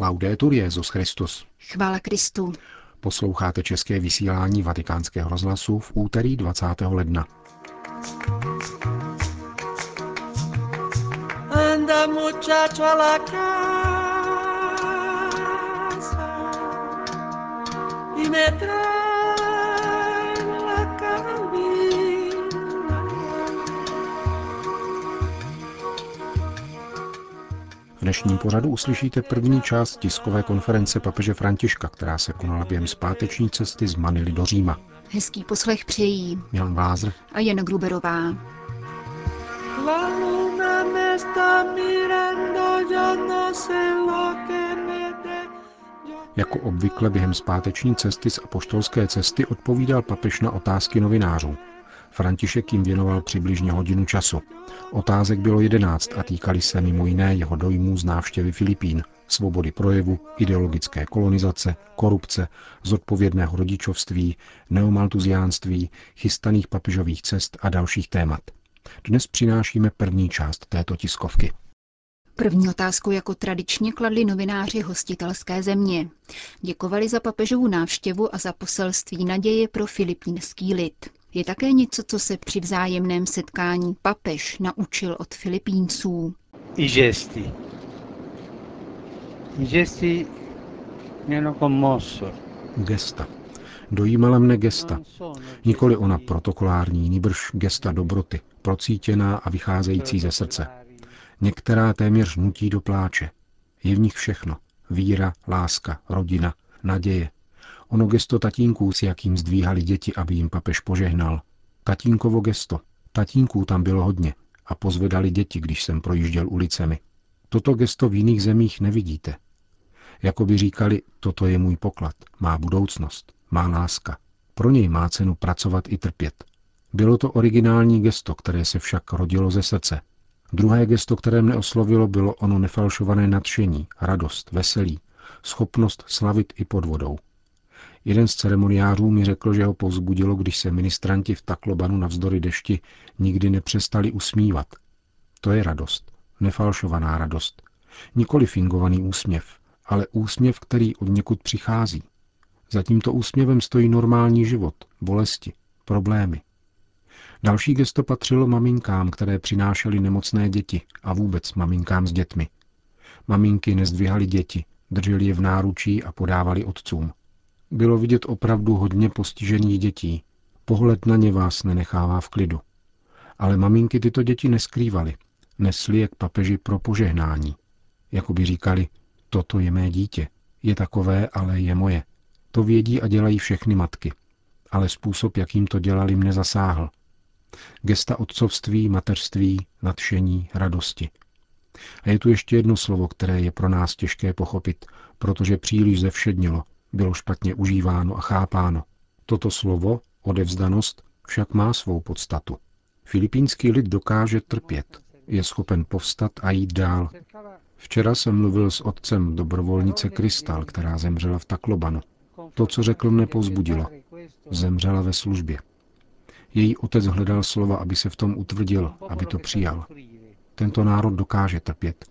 Laudetur Jezus Christus. Chvála Kristu. Posloucháte české vysílání Vatikánského rozhlasu v úterý 20. ledna. Anda muchacho a la casa y me trae V dnešním pořadu uslyšíte první část tiskové konference papeže Františka, která se konala během zpáteční cesty z Manily do Říma. Hezký poslech přejí Milan Glázer a Jana Gruberová. La luna me está mirando, yo no sé lo que me de... Jako obvykle během zpáteční cesty z apoštolské cesty odpovídal papež na otázky novinářů. František jim věnoval přibližně hodinu času. Otázek bylo jedenáct a týkali se mimo jiné jeho dojmů z návštěvy Filipín, svobody projevu, ideologické kolonizace, korupce, zodpovědného rodičovství, neomaltuziánství, chystaných papežových cest a dalších témat. Dnes přinášíme první část této tiskovky. První otázku jako tradičně kladli novináři hostitelské země. Děkovali za papežovu návštěvu a za poselství naděje pro filipínský lid. Je také něco, co se při vzájemném setkání papež naučil od Filipínců. I gesti. I gesti commosso. Gesta. Dojímala mne gesta. Nikoli ona protokolární, níbrž gesta dobroty, procítěná a vycházející ze srdce. Některá téměř nutí do pláče. Je v nich všechno. Víra, láska, rodina, naděje, Ono gesto tatínků, s jakým zdvíhali děti, aby jim papež požehnal. Tatínkovo gesto. Tatínků tam bylo hodně a pozvedali děti, když jsem projížděl ulicemi. Toto gesto v jiných zemích nevidíte. Jako by říkali, toto je můj poklad, má budoucnost, má láska. Pro něj má cenu pracovat i trpět. Bylo to originální gesto, které se však rodilo ze srdce. Druhé gesto, které mne oslovilo, bylo ono nefalšované nadšení, radost, veselí, schopnost slavit i pod vodou. Jeden z ceremoniářů mi řekl, že ho povzbudilo, když se ministranti v Taklobanu navzdory dešti nikdy nepřestali usmívat. To je radost, nefalšovaná radost. Nikoli fingovaný úsměv, ale úsměv, který od někud přichází. Za tímto úsměvem stojí normální život, bolesti, problémy. Další gesto patřilo maminkám, které přinášely nemocné děti a vůbec maminkám s dětmi. Maminky nezdvihaly děti, drželi je v náručí a podávali otcům. Bylo vidět opravdu hodně postižených dětí. Pohled na ně vás nenechává v klidu. Ale maminky tyto děti neskrývaly. Nesly je k papeži pro požehnání. Jako by říkali, toto je mé dítě. Je takové, ale je moje. To vědí a dělají všechny matky. Ale způsob, jakým to dělali, mne zasáhl. Gesta otcovství, mateřství, nadšení, radosti. A je tu ještě jedno slovo, které je pro nás těžké pochopit, protože příliš zevšednilo bylo špatně užíváno a chápáno. Toto slovo, odevzdanost, však má svou podstatu. Filipínský lid dokáže trpět, je schopen povstat a jít dál. Včera jsem mluvil s otcem dobrovolnice Krystal, která zemřela v Taklobanu. To, co řekl, mne pozbudilo. Zemřela ve službě. Její otec hledal slova, aby se v tom utvrdil, aby to přijal. Tento národ dokáže trpět.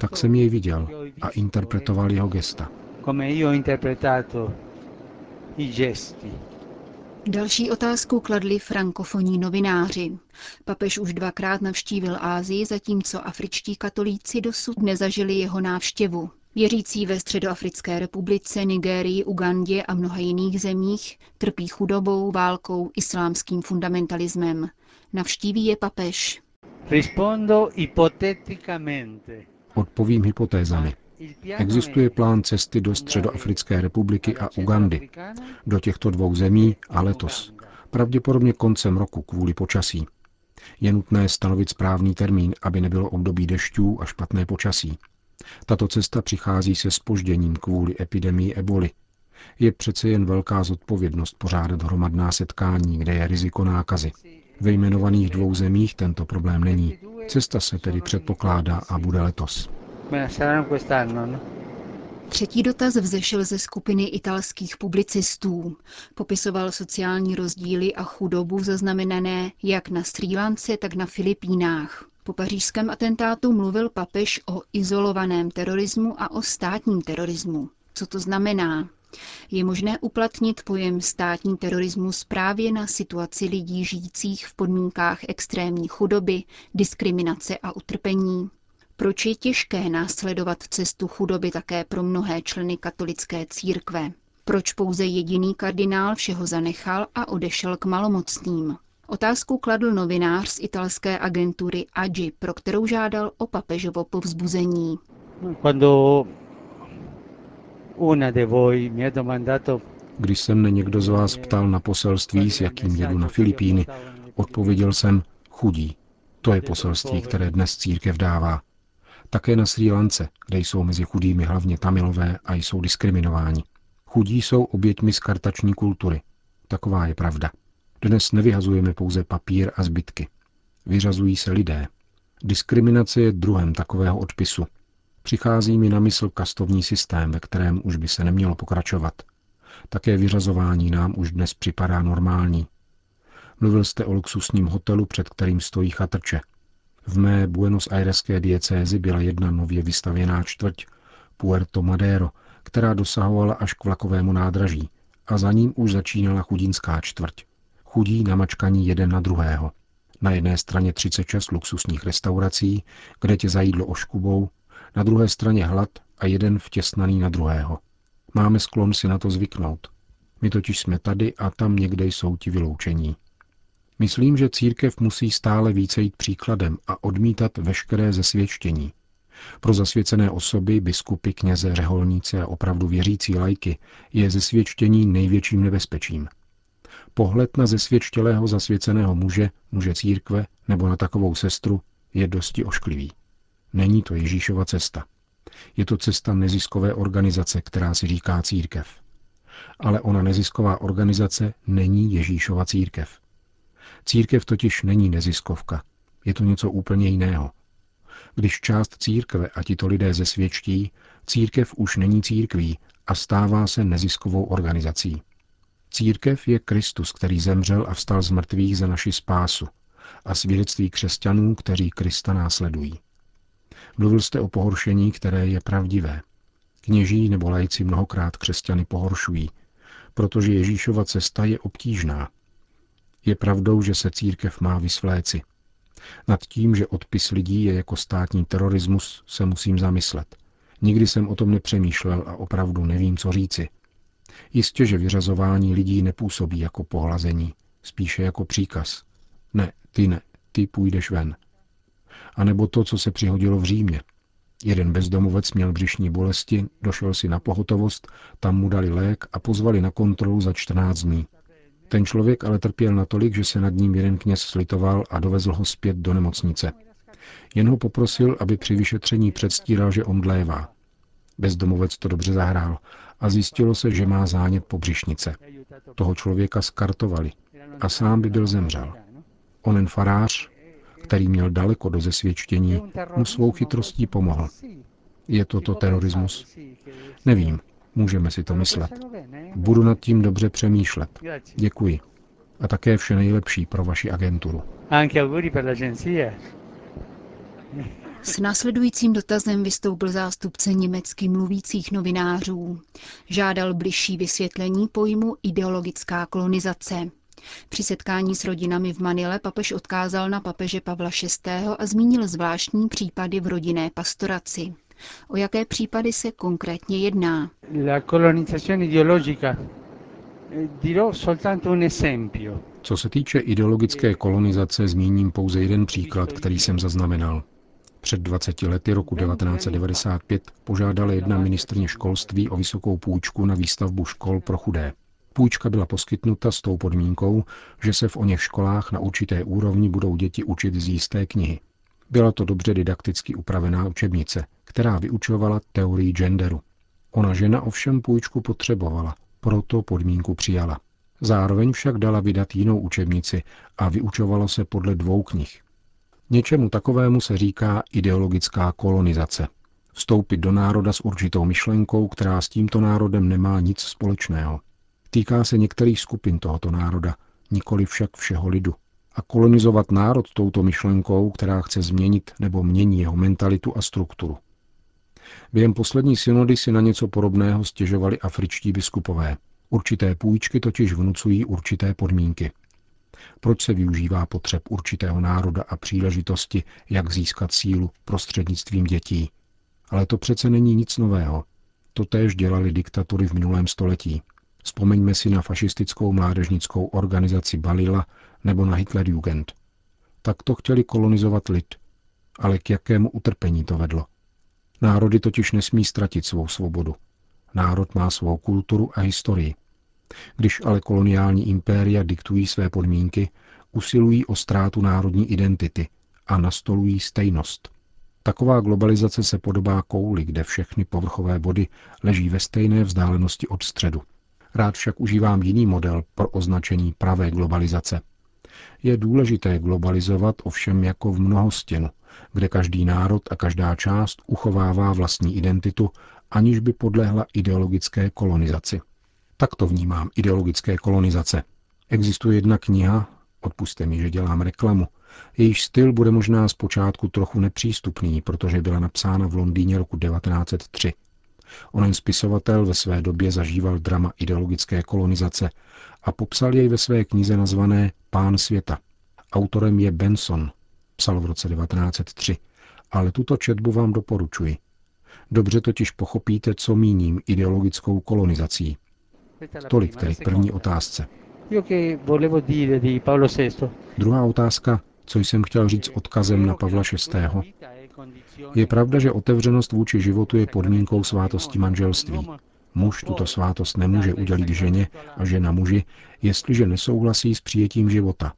Tak jsem jej viděl a interpretoval jeho gesta come io ho interpretato i gesti. Další otázku kladli frankofonní novináři. Papež už dvakrát navštívil Ázii, zatímco afričtí katolíci dosud nezažili jeho návštěvu. Věřící ve Středoafrické republice, Nigérii, Ugandě a mnoha jiných zemích trpí chudobou, válkou, islámským fundamentalismem. Navštíví je papež. Odpovím hypotézami. Existuje plán cesty do Středoafrické republiky a Ugandy, do těchto dvou zemí a letos, pravděpodobně koncem roku kvůli počasí. Je nutné stanovit správný termín, aby nebylo období dešťů a špatné počasí. Tato cesta přichází se spožděním kvůli epidemii eboli. Je přece jen velká zodpovědnost pořádat hromadná setkání, kde je riziko nákazy. Ve jmenovaných dvou zemích tento problém není. Cesta se tedy předpokládá a bude letos. No? Třetí dotaz vzešel ze skupiny italských publicistů. Popisoval sociální rozdíly a chudobu zaznamenané jak na Srí Lance, tak na Filipínách. Po pařížském atentátu mluvil papež o izolovaném terorismu a o státním terorismu. Co to znamená? Je možné uplatnit pojem státní terorismus právě na situaci lidí žijících v podmínkách extrémní chudoby, diskriminace a utrpení? Proč je těžké následovat cestu chudoby také pro mnohé členy katolické církve? Proč pouze jediný kardinál všeho zanechal a odešel k malomocným? Otázku kladl novinář z italské agentury AGI, pro kterou žádal o papežovo povzbuzení. Když se mne někdo z vás ptal na poselství, s jakým jedu na Filipíny, odpověděl jsem chudí. To je poselství, které dnes církev dává. Také na Sri Lance, kde jsou mezi chudými hlavně tamilové a jsou diskriminováni. Chudí jsou oběťmi z kartační kultury. Taková je pravda. Dnes nevyhazujeme pouze papír a zbytky. Vyřazují se lidé. Diskriminace je druhem takového odpisu. Přichází mi na mysl kastovní systém, ve kterém už by se nemělo pokračovat. Také vyřazování nám už dnes připadá normální. Mluvil jste o luxusním hotelu, před kterým stojí chatrče. V mé Buenos Aireské diecézi byla jedna nově vystavěná čtvrť, Puerto Madero, která dosahovala až k vlakovému nádraží a za ním už začínala chudínská čtvrť. Chudí namačkaní jeden na druhého. Na jedné straně 36 luxusních restaurací, kde tě zajídlo oškubou, na druhé straně hlad a jeden vtěsnaný na druhého. Máme sklon si na to zvyknout. My totiž jsme tady a tam někde jsou ti vyloučení. Myslím, že církev musí stále více jít příkladem a odmítat veškeré zesvědčení. Pro zasvěcené osoby, biskupy, kněze, řeholníci a opravdu věřící lajky je zesvědčení největším nebezpečím. Pohled na zesvědčtělého zasvěceného muže, muže církve nebo na takovou sestru je dosti ošklivý. Není to Ježíšova cesta. Je to cesta neziskové organizace, která si říká církev. Ale ona nezisková organizace není Ježíšova církev. Církev totiž není neziskovka. Je to něco úplně jiného. Když část církve a tito lidé zesvědčtí, církev už není církví a stává se neziskovou organizací. Církev je Kristus, který zemřel a vstal z mrtvých za naši spásu a svědectví křesťanů, kteří Krista následují. Mluvil jste o pohoršení, které je pravdivé. Kněží nebo lajci mnohokrát křesťany pohoršují, protože Ježíšova cesta je obtížná. Je pravdou, že se církev má vysvléci. Nad tím, že odpis lidí je jako státní terorismus, se musím zamyslet. Nikdy jsem o tom nepřemýšlel a opravdu nevím, co říci. Jistě, že vyřazování lidí nepůsobí jako pohlazení, spíše jako příkaz. Ne, ty ne, ty půjdeš ven. A nebo to, co se přihodilo v Římě. Jeden bezdomovec měl břišní bolesti, došel si na pohotovost, tam mu dali lék a pozvali na kontrolu za 14 dní. Ten člověk ale trpěl natolik, že se nad ním jeden kněz slitoval a dovezl ho zpět do nemocnice. Jen ho poprosil, aby při vyšetření předstíral, že omdlévá. Bezdomovec to dobře zahrál a zjistilo se, že má zánět po břišnice. Toho člověka skartovali a sám by byl zemřel. Onen farář, který měl daleko do zesvědčení, mu svou chytrostí pomohl. Je to to terorismus? Nevím, můžeme si to myslet. Budu nad tím dobře přemýšlet. Děkuji. A také vše nejlepší pro vaši agenturu. S následujícím dotazem vystoupil zástupce německy mluvících novinářů. Žádal bližší vysvětlení pojmu ideologická kolonizace. Při setkání s rodinami v Manile papež odkázal na papeže Pavla VI. a zmínil zvláštní případy v rodinné pastoraci. O jaké případy se konkrétně jedná? La colonizzazione ideologica. Eh, dirò soltanto un esempio. Co se týče ideologické kolonizace, zmíním pouze jeden příklad, který jsem zaznamenal. Před 20 lety roku 1995 požádala jedna ministrně školství o vysokou půjčku na výstavbu škol pro chudé. Půjčka byla poskytnuta s tou podmínkou, že se v oněch školách na určité úrovni budou děti učit z jisté knihy. Byla to dobře didakticky upravená učebnice, která vyučovala teorii genderu. Ona žena ovšem půjčku potřebovala, proto podmínku přijala. Zároveň však dala vydat jinou učebnici a vyučovalo se podle dvou knih. Něčemu takovému se říká ideologická kolonizace. Vstoupit do národa s určitou myšlenkou, která s tímto národem nemá nic společného. Týká se některých skupin tohoto národa, nikoli však všeho lidu. A kolonizovat národ touto myšlenkou, která chce změnit nebo mění jeho mentalitu a strukturu. Během poslední synody si na něco podobného stěžovali afričtí biskupové. Určité půjčky totiž vnucují určité podmínky. Proč se využívá potřeb určitého národa a příležitosti, jak získat sílu prostřednictvím dětí? Ale to přece není nic nového. To též dělali diktatury v minulém století. Vzpomeňme si na fašistickou mládežnickou organizaci Balila nebo na Hitlerjugend. Tak to chtěli kolonizovat lid. Ale k jakému utrpení to vedlo? Národy totiž nesmí ztratit svou svobodu. Národ má svou kulturu a historii. Když ale koloniální impéria diktují své podmínky, usilují o ztrátu národní identity a nastolují stejnost. Taková globalizace se podobá kouli, kde všechny povrchové body leží ve stejné vzdálenosti od středu. Rád však užívám jiný model pro označení pravé globalizace. Je důležité globalizovat ovšem jako v mnohostěnu, kde každý národ a každá část uchovává vlastní identitu, aniž by podlehla ideologické kolonizaci. Tak to vnímám ideologické kolonizace. Existuje jedna kniha, odpuste mi, že dělám reklamu, jejíž styl bude možná zpočátku trochu nepřístupný, protože byla napsána v Londýně roku 1903. Onen spisovatel ve své době zažíval drama ideologické kolonizace a popsal jej ve své knize nazvané Pán světa. Autorem je Benson, psal v roce 1903, ale tuto četbu vám doporučuji. Dobře totiž pochopíte, co míním ideologickou kolonizací. Tolik tedy k první otázce. Druhá otázka, co jsem chtěl říct odkazem na Pavla VI. Je pravda, že otevřenost vůči životu je podmínkou svátosti manželství. Muž tuto svátost nemůže udělit ženě a žena muži, jestliže nesouhlasí s přijetím života.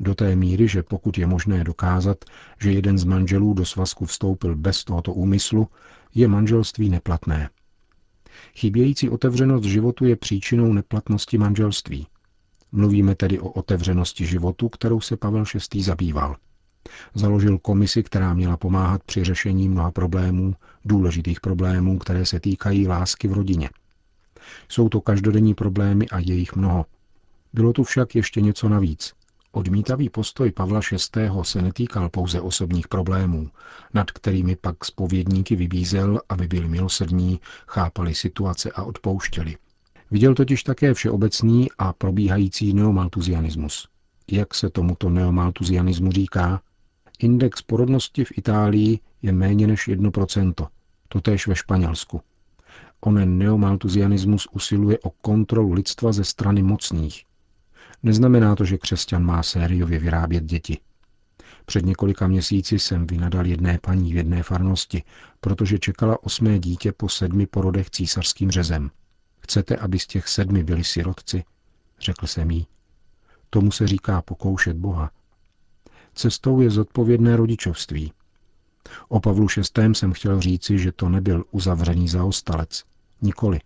Do té míry, že pokud je možné dokázat, že jeden z manželů do svazku vstoupil bez tohoto úmyslu, je manželství neplatné. Chybějící otevřenost životu je příčinou neplatnosti manželství. Mluvíme tedy o otevřenosti životu, kterou se Pavel VI. zabýval. Založil komisi, která měla pomáhat při řešení mnoha problémů, důležitých problémů, které se týkají lásky v rodině. Jsou to každodenní problémy a je jich mnoho. Bylo tu však ještě něco navíc. Odmítavý postoj Pavla VI. se netýkal pouze osobních problémů, nad kterými pak spovědníky vybízel, aby byli milosrdní, chápali situace a odpouštěli. Viděl totiž také všeobecný a probíhající neomaltuzianismus. Jak se tomuto neomaltuzianismu říká? Index porodnosti v Itálii je méně než 1%, totéž ve Španělsku. Onen neomaltuzianismus usiluje o kontrolu lidstva ze strany mocných. Neznamená to, že křesťan má sériově vyrábět děti. Před několika měsíci jsem vynadal jedné paní v jedné farnosti, protože čekala osmé dítě po sedmi porodech císařským řezem. Chcete, aby z těch sedmi byli sirotci? Řekl jsem jí. Tomu se říká pokoušet Boha. Cestou je zodpovědné rodičovství. O Pavlu VI. jsem chtěl říci, že to nebyl uzavřený zaostalec. Nikoli.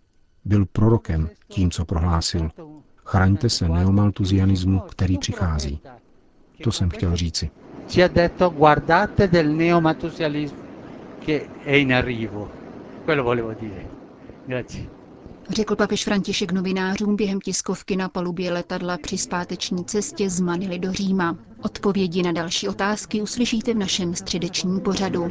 Byl prorokem tím, co prohlásil. Chraňte se neomaltuzianismu, který přichází. To jsem chtěl říci. Ci guardate del neomaltusianismo che è in arrivo. Quello volevo dire. Grazie řekl papež František novinářům během tiskovky na palubě letadla při zpáteční cestě z Manily do Říma. Odpovědi na další otázky uslyšíte v našem středečním pořadu.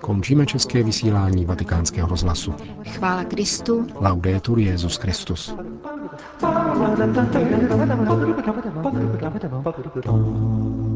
Končíme české vysílání vatikánského rozhlasu. Chvála Kristu. Laudetur Jezus Christus. Oh.